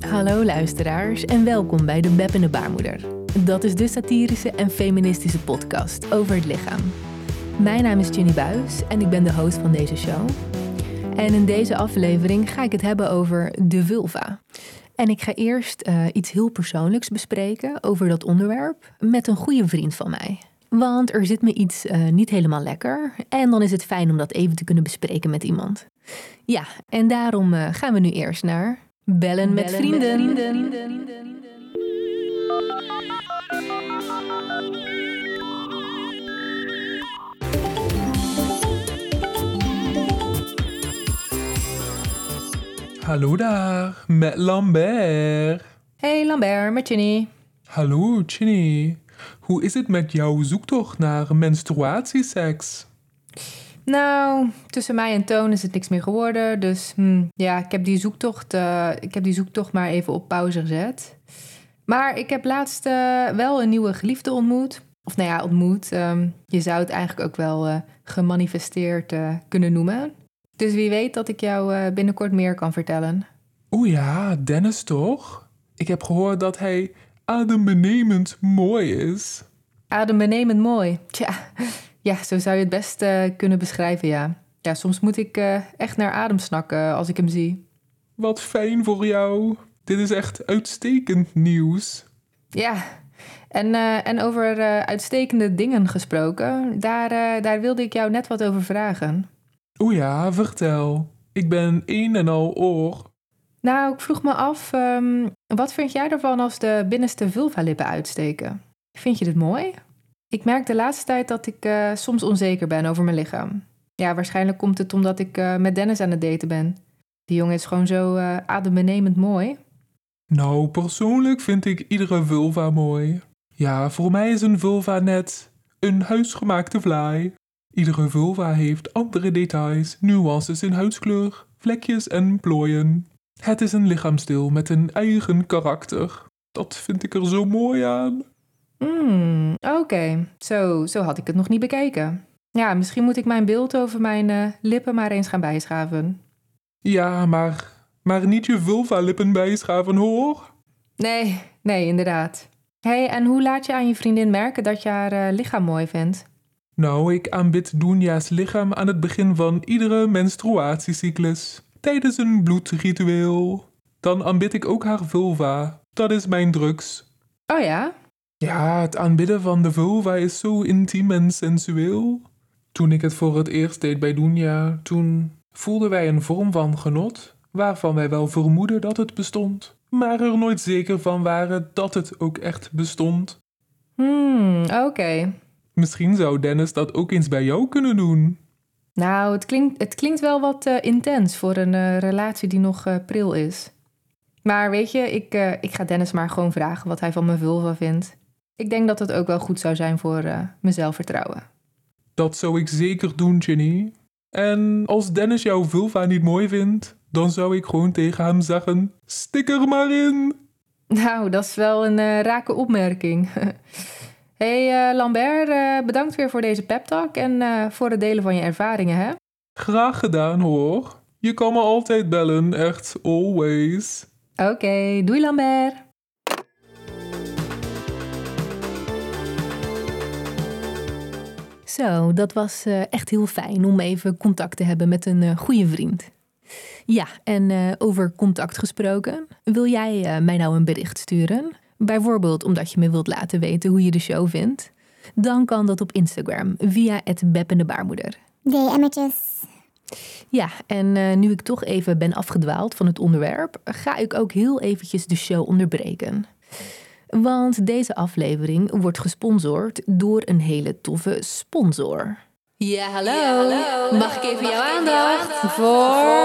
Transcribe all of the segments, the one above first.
Hallo luisteraars en welkom bij De Beb en de Baarmoeder. Dat is de satirische en feministische podcast over het lichaam. Mijn naam is Ginny Buis en ik ben de host van deze show. En in deze aflevering ga ik het hebben over de vulva. En ik ga eerst eh, iets heel persoonlijks bespreken over dat onderwerp met een goede vriend van mij. Want er zit me iets eh, niet helemaal lekker en dan is het fijn om dat even te kunnen bespreken met iemand. Ja, en daarom eh, gaan we nu eerst naar Bellen, met, vrienden. Hallo daar, met Lambert. Hey Lambert, met Ginny. Hallo Ginny. Hoe is het met jouw zoektocht naar menstruatieseks? Nou, tussen mij en Toon is het niks meer geworden. Dus hm, ja, ik heb, die zoektocht, uh, ik heb die zoektocht maar even op pauze gezet. Maar ik heb laatst uh, wel een nieuwe geliefde ontmoet. Of nou ja, ontmoet. Um, je zou het eigenlijk ook wel uh, gemanifesteerd kunnen noemen. Dus wie weet dat ik jou binnenkort meer kan vertellen. Oeh ja, Dennis toch? Ik heb gehoord dat hij adembenemend mooi is. Adembenemend mooi? Tja, ja, zo zou je het best uh, kunnen beschrijven, ja. Ja, soms moet ik uh, echt naar adem snakken als ik hem zie. Wat fijn voor jou. Dit is echt uitstekend nieuws. Ja, en, uh, en over uitstekende dingen gesproken, daar, daar wilde ik jou net wat over vragen. O ja, vertel. Ik ben een en al oor. Nou, ik vroeg me af, um, wat vind jij ervan als de binnenste vulvalippen uitsteken? Vind je dit mooi? Ik merk de laatste tijd dat ik uh, soms onzeker ben over mijn lichaam. Ja, waarschijnlijk komt het omdat ik uh, met Dennis aan het daten ben. Die jongen is gewoon zo uh, adembenemend mooi. Nou, persoonlijk vind ik iedere vulva mooi. Ja, voor mij is een vulva net een huisgemaakte vlaai. Iedere vulva heeft andere details, nuances in huidskleur, vlekjes en plooien. Het is een lichaamsdeel met een eigen karakter. Dat vind ik er zo mooi aan. Hmm, oké. Zo, zo had ik het nog niet bekeken. Ja, misschien moet ik mijn beeld over mijn uh, lippen maar eens gaan bijschaven. Ja, maar, maar niet je vulva-lippen bijschaven, hoor. Nee, nee, inderdaad. hey, en hoe laat je aan je vriendin merken dat je haar uh, lichaam mooi vindt? Nou, ik aanbid Doenja's lichaam aan het begin van iedere menstruatiecyclus. Tijdens een bloedritueel. Dan aanbid ik ook haar vulva. Dat is mijn drugs. Oh ja? Ja, het aanbidden van de vulva is zo intiem en sensueel. Toen ik het voor het eerst deed bij Dunja, toen voelden wij een vorm van genot, waarvan wij wel vermoeden dat het bestond, maar er nooit zeker van waren dat het ook echt bestond. Hmm, oké. Misschien zou Dennis dat ook eens bij jou kunnen doen. Nou, het klinkt, het klinkt wel wat uh, intens voor een uh, relatie die nog uh, pril is. Maar weet je, ik, ik ga Dennis maar gewoon vragen wat hij van mijn vulva vindt. Ik denk dat het ook wel goed zou zijn voor mijn zelfvertrouwen. Dat zou ik zeker doen, Jenny. En als Dennis jouw vulva niet mooi vindt, dan zou ik gewoon tegen hem zeggen: stik er maar in. Nou, dat is wel een rake opmerking. hey uh, Lambert, bedankt weer voor deze pep talk en voor het delen van je ervaringen, hè? Graag gedaan hoor. Je kan me altijd bellen, echt always. Oké, okay, doei Lambert. Zo, dat was echt heel fijn om even contact te hebben met een goede vriend. Ja, en over contact gesproken, wil jij mij nou een bericht sturen? Bijvoorbeeld omdat je me wilt laten weten hoe je de show vindt? Dan kan dat op Instagram via het Beppende Baarmoeder. DM'tjes. Ja, en nu ik toch even ben afgedwaald van het onderwerp, ga ik ook heel eventjes de show onderbreken. Want deze aflevering wordt gesponsord door een hele toffe sponsor. Ja, hallo. Mag ik even jouw aandacht voor...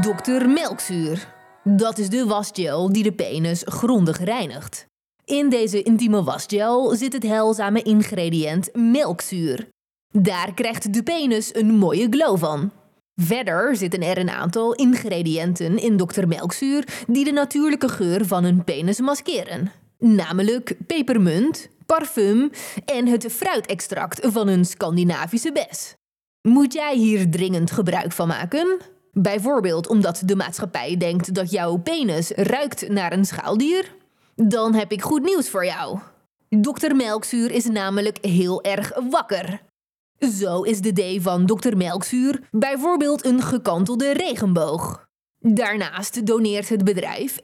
Dr. Melkzuur. Dat is de wasgel die de penis grondig reinigt. In deze intieme wasgel zit het heilzame ingrediënt melkzuur. Daar krijgt de penis een mooie glow van. Verder zitten er een aantal ingrediënten in Dr. Melkzuur die de natuurlijke geur van een penis maskeren. Namelijk pepermunt, parfum en het fruitextract van een Scandinavische bes. Moet jij hier dringend gebruik van maken? Bijvoorbeeld omdat de maatschappij denkt dat jouw penis ruikt naar een schaaldier? Dan heb ik goed nieuws voor jou. Dr. Melkzuur is namelijk heel erg wakker. Zo is de D van Dr. Melkzuur bijvoorbeeld een gekantelde regenboog. Daarnaast doneert het bedrijf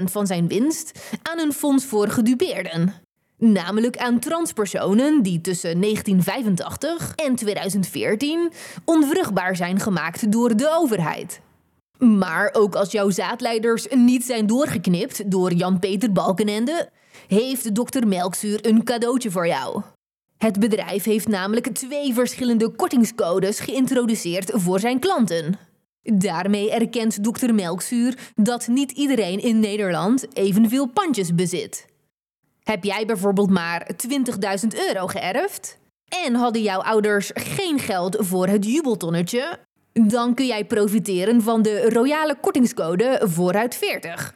1% van zijn winst aan een fonds voor gedupeerden. Namelijk aan transpersonen die tussen 1985 en 2014 onvruchtbaar zijn gemaakt door de overheid. Maar ook als jouw zaadleiders niet zijn doorgeknipt door Jan-Peter Balkenende, heeft dokter Melkzuur een cadeautje voor jou. Het bedrijf heeft namelijk twee verschillende kortingscodes geïntroduceerd voor zijn klanten. Daarmee erkent dokter Melkzuur dat niet iedereen in Nederland evenveel pandjes bezit. Heb jij bijvoorbeeld maar 20.000 euro geërfd? En hadden jouw ouders geen geld voor het jubeltonnetje? Dan kun jij profiteren van de royale kortingscode vooruit 40.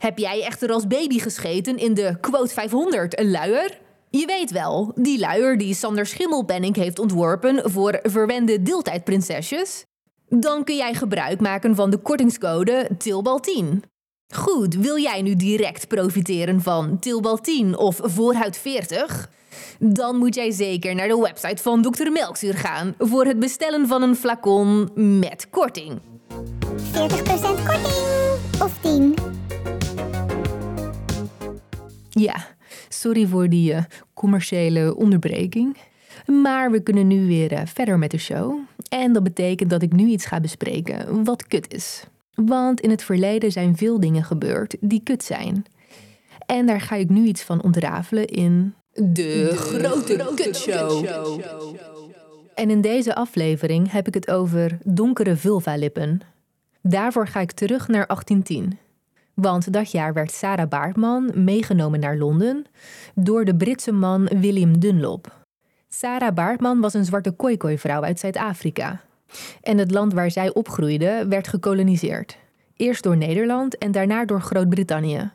Heb jij echter als baby gescheten in de quote 500 luier? Je weet wel, die luier die Sander Schimmelpenning heeft ontworpen voor verwende deeltijdprinsesjes? Dan kun jij gebruik maken van de kortingscode TILBAL10. Goed, wil jij nu direct profiteren van Tilbal 10 of Voorhuid 40? Dan moet jij zeker naar de website van Dr. Melkzuur gaan voor het bestellen van een flacon met korting. 40% korting of 10. Ja, sorry voor die uh, commerciële onderbreking. Maar we kunnen nu weer uh, verder met de show. En dat betekent dat ik nu iets ga bespreken wat kut is. Want in het verleden zijn veel dingen gebeurd die kut zijn. En daar ga ik nu iets van ontrafelen in de, grote, kutshow. En in deze aflevering heb ik het over donkere vulva-lippen. Daarvoor ga ik terug naar 1810. Want dat jaar werd Sarah Baartman meegenomen naar Londen door de Britse man William Dunlop. Sarah Baartman was een zwarte kooikooivrouw uit Zuid-Afrika. En het land waar zij opgroeide werd gekoloniseerd. Eerst door Nederland en daarna door Groot-Brittannië.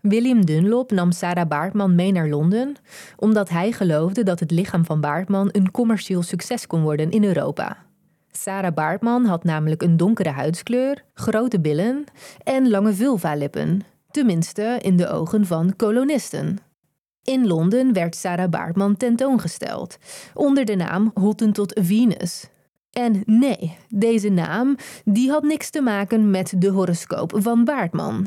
William Dunlop nam Sarah Baartman mee naar Londen, omdat hij geloofde dat het lichaam van Baartman een commercieel succes kon worden in Europa. Sarah Baartman had namelijk een donkere huidskleur, grote billen en lange vulva-lippen, tenminste in de ogen van kolonisten. In Londen werd Sarah Baartman tentoongesteld, onder de naam Hottentot Venus. En nee, deze naam die had niks te maken met de horoscoop van Baartman.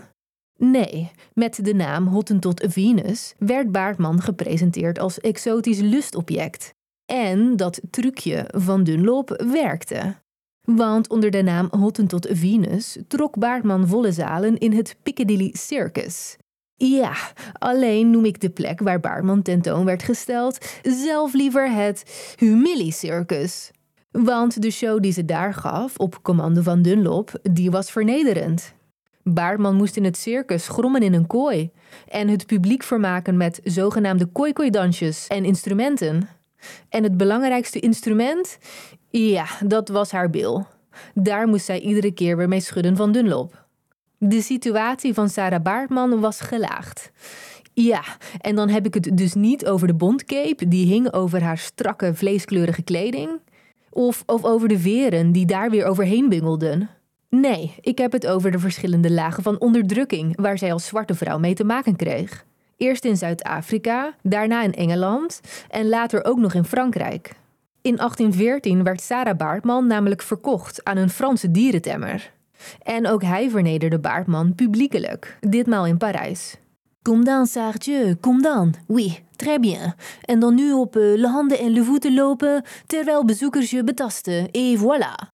Nee, met de naam Hottentot Venus werd Baartman gepresenteerd als exotisch lustobject. En dat trucje van Dunlop werkte. Want onder de naam Hottentot Venus trok Baartman volle zalen in het Piccadilly Circus. Ja, alleen noem ik de plek waar Baartman tentoon werd gesteld zelf liever het Humilly Circus. Want de show die ze daar gaf, op commando van Dunlop, die was vernederend. Baartman moest in het circus grommen in een kooi en het publiek vermaken met zogenaamde kooi-kooi-dansjes en instrumenten. En het belangrijkste instrument? Ja, dat was haar bil. Daar moest zij iedere keer weer mee schudden van Dunlop. De situatie van Sarah Baartman was gelaagd. Ja, en dan heb ik het dus niet over de bondcape die hing over haar strakke vleeskleurige kleding. Of, of over de veren die daar weer overheen bungelden. Nee, ik heb het over de verschillende lagen van onderdrukking waar zij als zwarte vrouw mee te maken kreeg. Eerst in Zuid-Afrika, daarna in Engeland en later ook nog in Frankrijk. In 1814 werd Sarah Baartman namelijk verkocht aan een Franse dierentemmer. En ook hij vernederde Baartman publiekelijk, ditmaal in Parijs. Kom dan, Sartre, kom dan. Oui, très bien. En dan nu op uh, le handen en le voeten lopen terwijl bezoekers je betasten. Et voilà.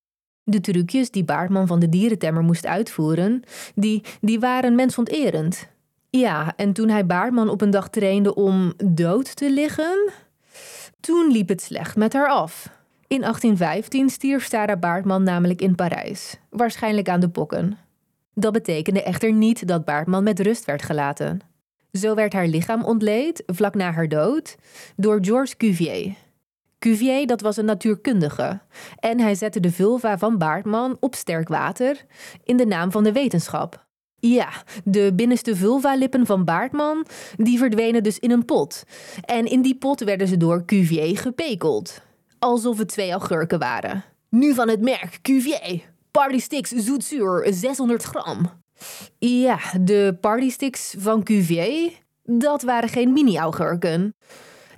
De trucjes die Baartman van de dierentemmer moest uitvoeren, die, die waren mensonterend. Ja, en toen hij Baartman op een dag trainde om dood te liggen, toen liep het slecht met haar af. In 1815 stierf Sarah Baartman namelijk in Parijs, waarschijnlijk aan de pokken. Dat betekende echter niet dat Baartman met rust werd gelaten. Zo werd haar lichaam ontleed, vlak na haar dood, door Georges Cuvier. Cuvier dat was een natuurkundige en hij zette de vulva van Baartman op sterk water in de naam van de wetenschap. Ja, de binnenste vulva-lippen van Baartman die verdwenen dus in een pot. En in die pot werden ze door Cuvier gepekeld. Alsof het twee augurken waren. Nu van het merk Cuvier. Partysticks zoetzuur 600 gram. Ja, de partysticks van Cuvier, dat waren geen mini-augurken.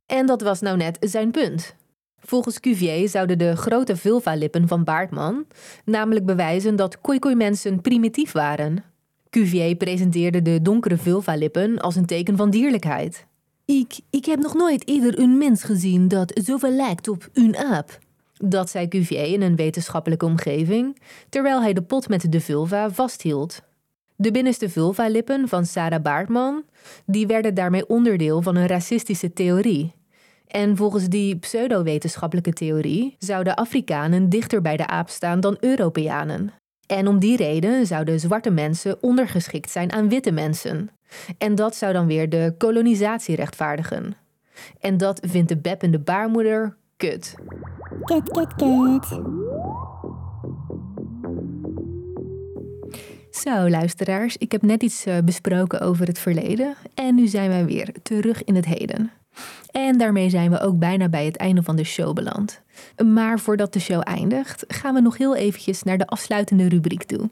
En dat was nou net zijn punt. Volgens Cuvier zouden de grote vulva-lippen van Baartman namelijk bewijzen dat koikoi-mensen primitief waren. Cuvier presenteerde de donkere vulva-lippen als een teken van dierlijkheid. Ik, ik heb nog nooit eerder een mens gezien dat zoveel lijkt op een aap. Dat zei Cuvier in een wetenschappelijke omgeving, terwijl hij de pot met de vulva vasthield. De binnenste vulva-lippen van Sarah Baartman, die werden daarmee onderdeel van een racistische theorie. En volgens die pseudo-wetenschappelijke theorie zouden Afrikanen dichter bij de aap staan dan Europeanen. En om die reden zouden zwarte mensen ondergeschikt zijn aan witte mensen. En dat zou dan weer de kolonisatie rechtvaardigen. En dat vindt de beppende baarmoeder kut. Kut, kut, kut. Zo, luisteraars, ik heb net iets eh, besproken over het verleden en nu zijn we weer terug in het heden. En daarmee zijn we ook bijna bij het einde van de show beland. Maar voordat de show eindigt, gaan we nog heel eventjes naar de afsluitende rubriek toe.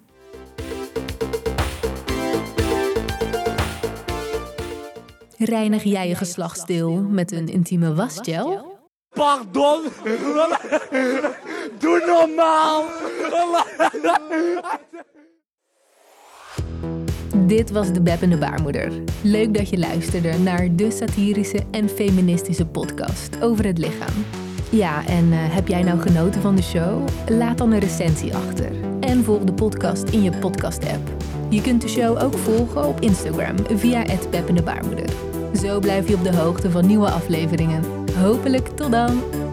Reinig jij je geslachtsdeel met een intieme wasgel? Pardon? Doe normaal! Dit was de Beppende Baarmoeder. Leuk dat je luisterde naar de satirische en feministische podcast over het lichaam. Ja, en eh, heb jij nou genoten van de show? Laat dan een recensie achter. En volg de podcast in je podcast-app. Je kunt de show ook volgen op Instagram via het Beppende Baarmoeder. Zo blijf je op de hoogte van nieuwe afleveringen. Hopelijk tot dan!